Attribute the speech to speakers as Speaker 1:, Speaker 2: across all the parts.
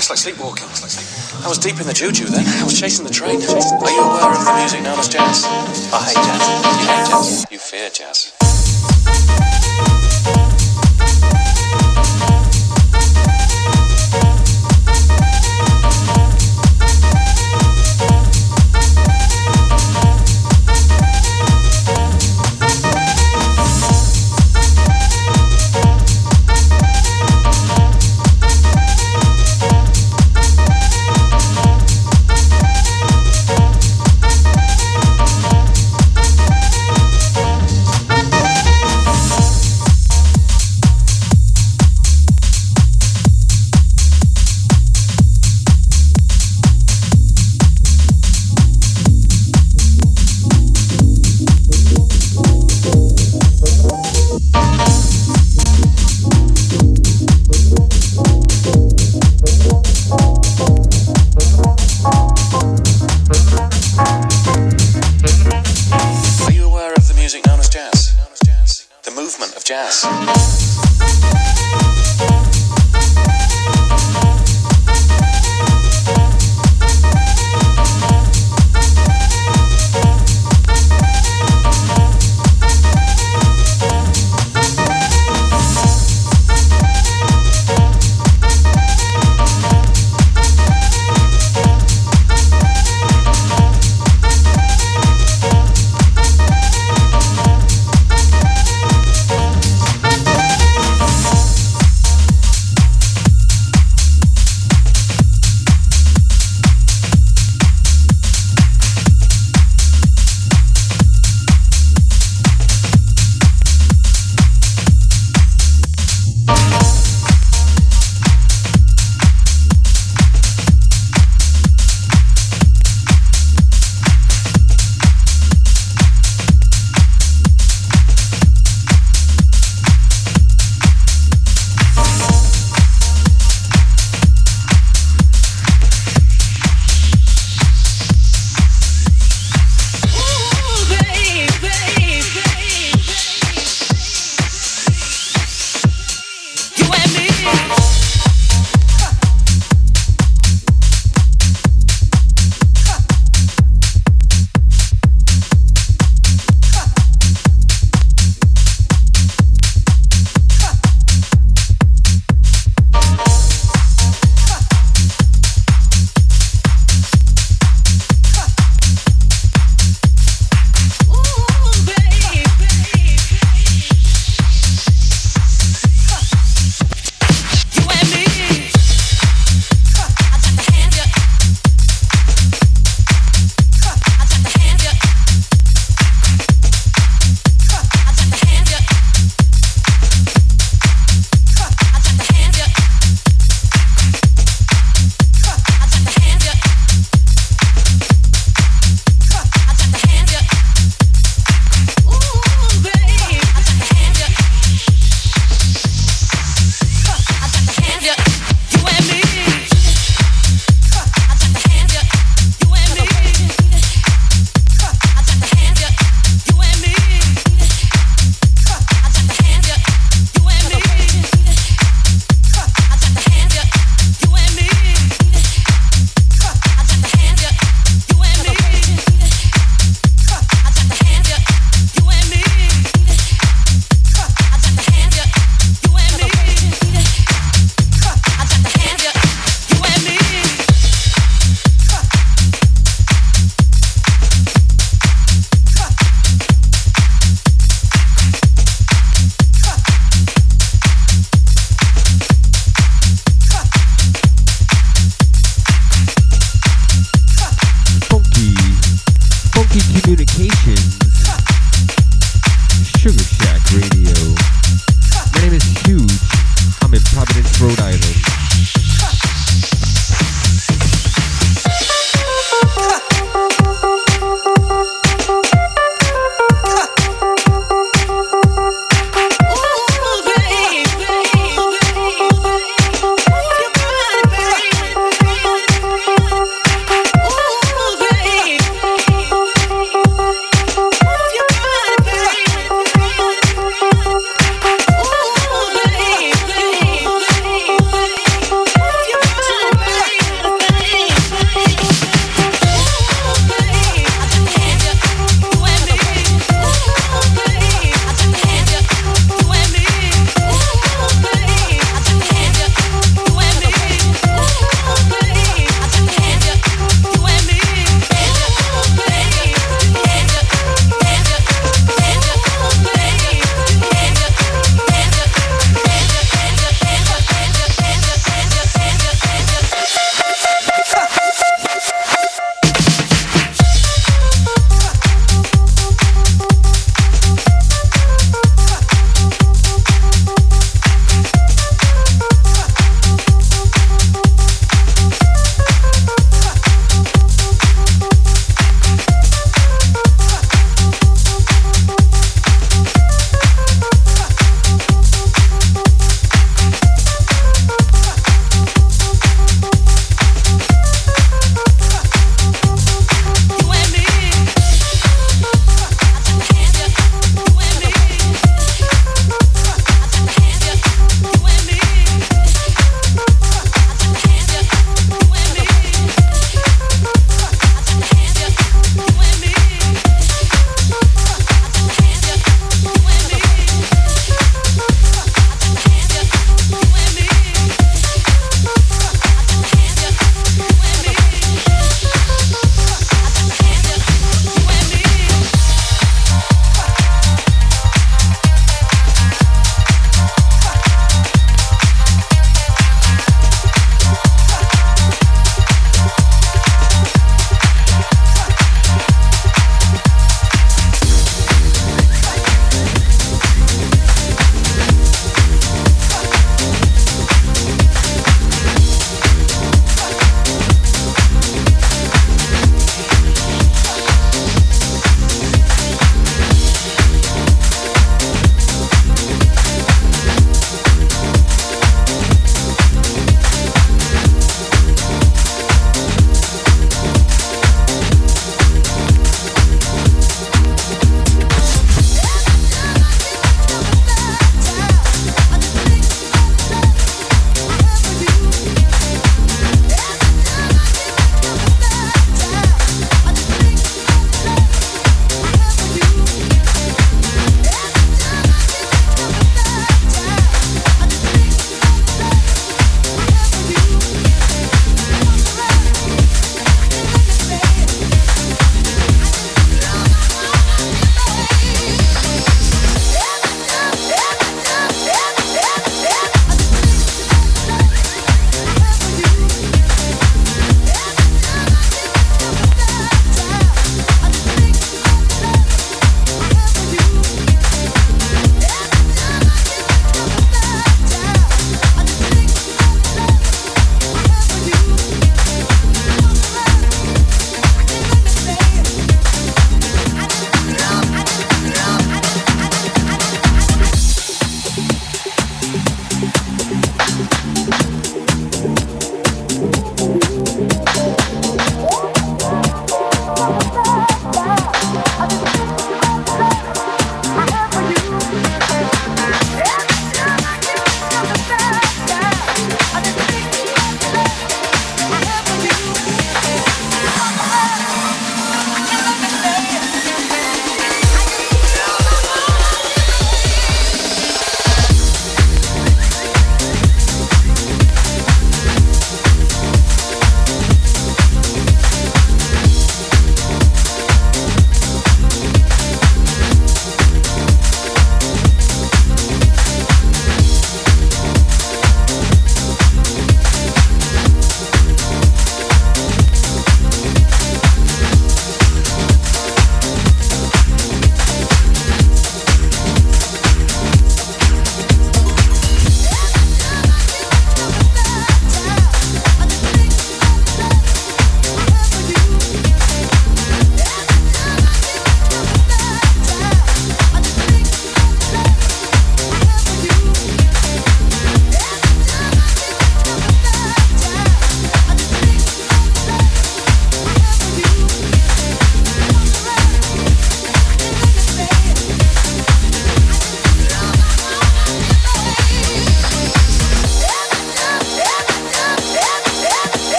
Speaker 1: it's like sleepwalking. I was deep in the juju then. I was chasing the train. Are you aware of the music known as jazz?
Speaker 2: I hate jazz.
Speaker 1: You hate jazz. You fear jazz.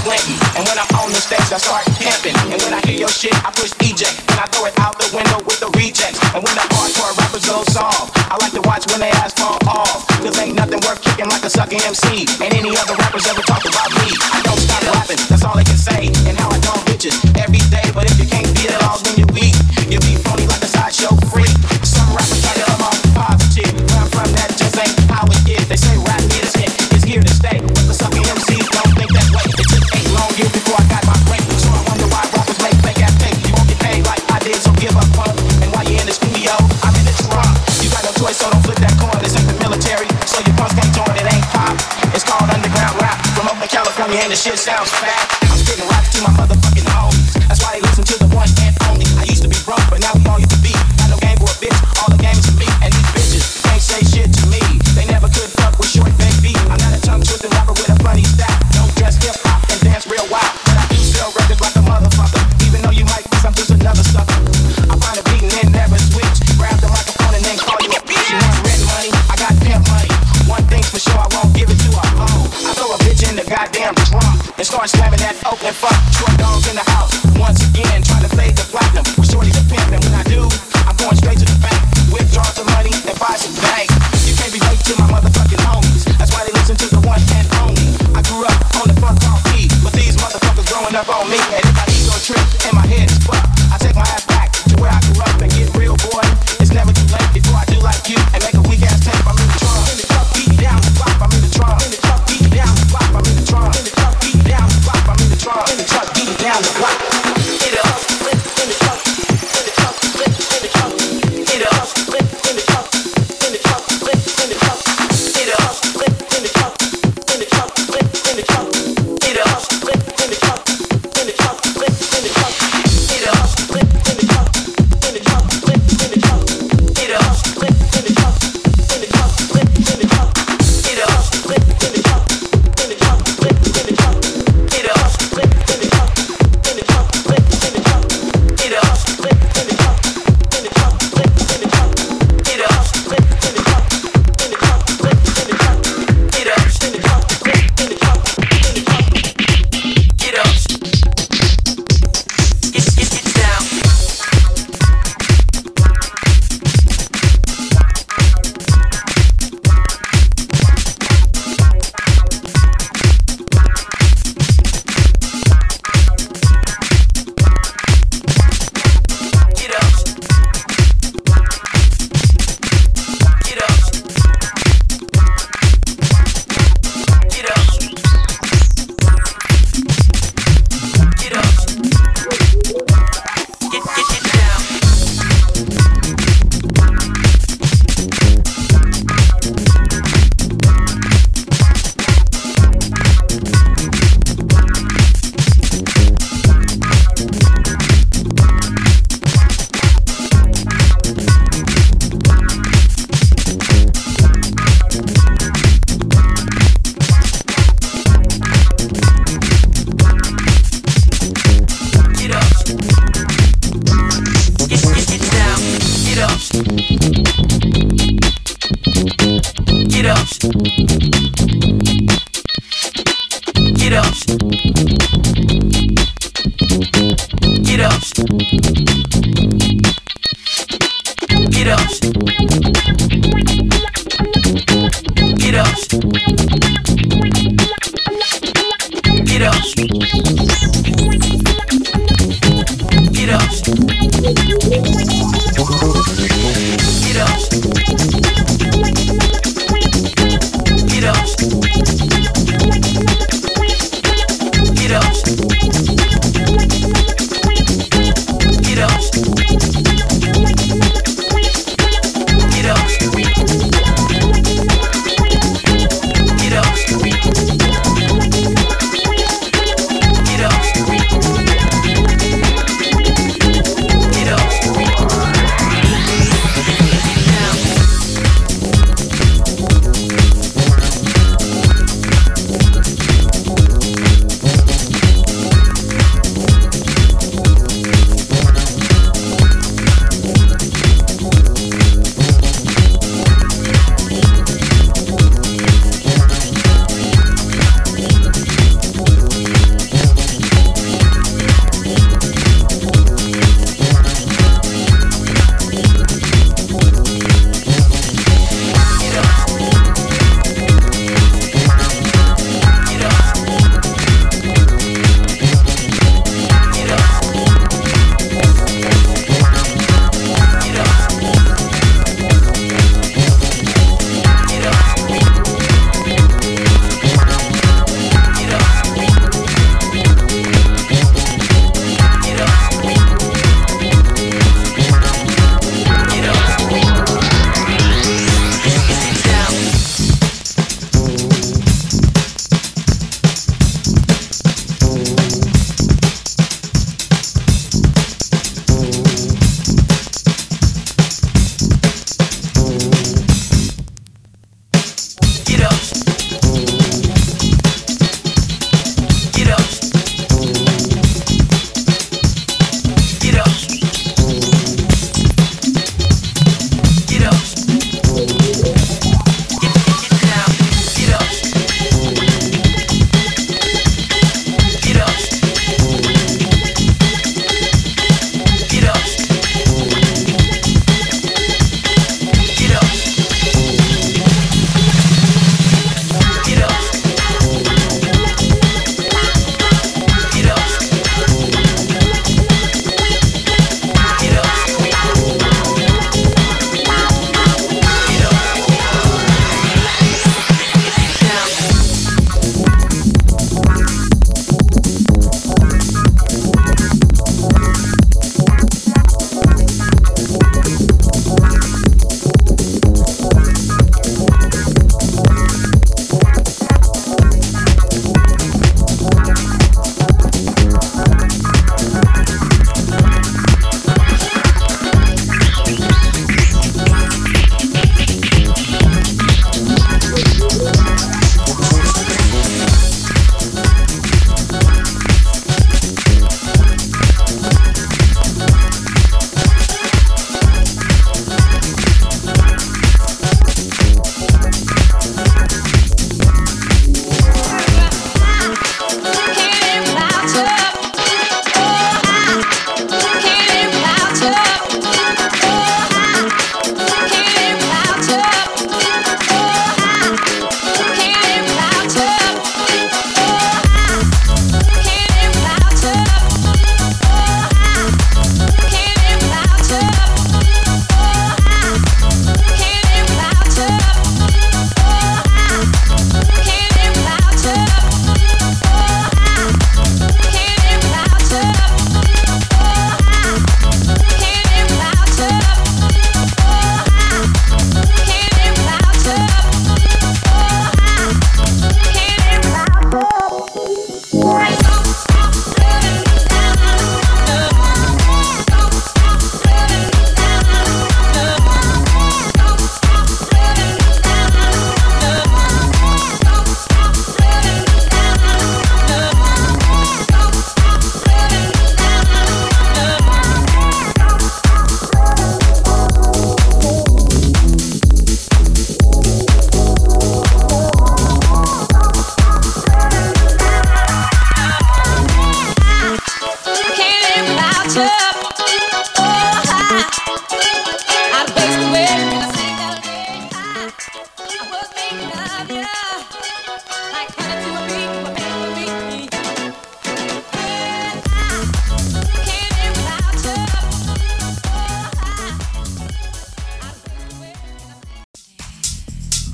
Speaker 1: Clinton. And when
Speaker 3: I'm on the stage, I start camping. And when I hear your shit, I push eject. And I throw it
Speaker 4: out the
Speaker 5: window with the rejects. And when the hardcore rappers go soft, I like to watch when they ass fall off. Cause ain't nothing worth kicking like a sucking MC. And any other rappers ever talk about me. I don't stop rapping, that's all they can say. And how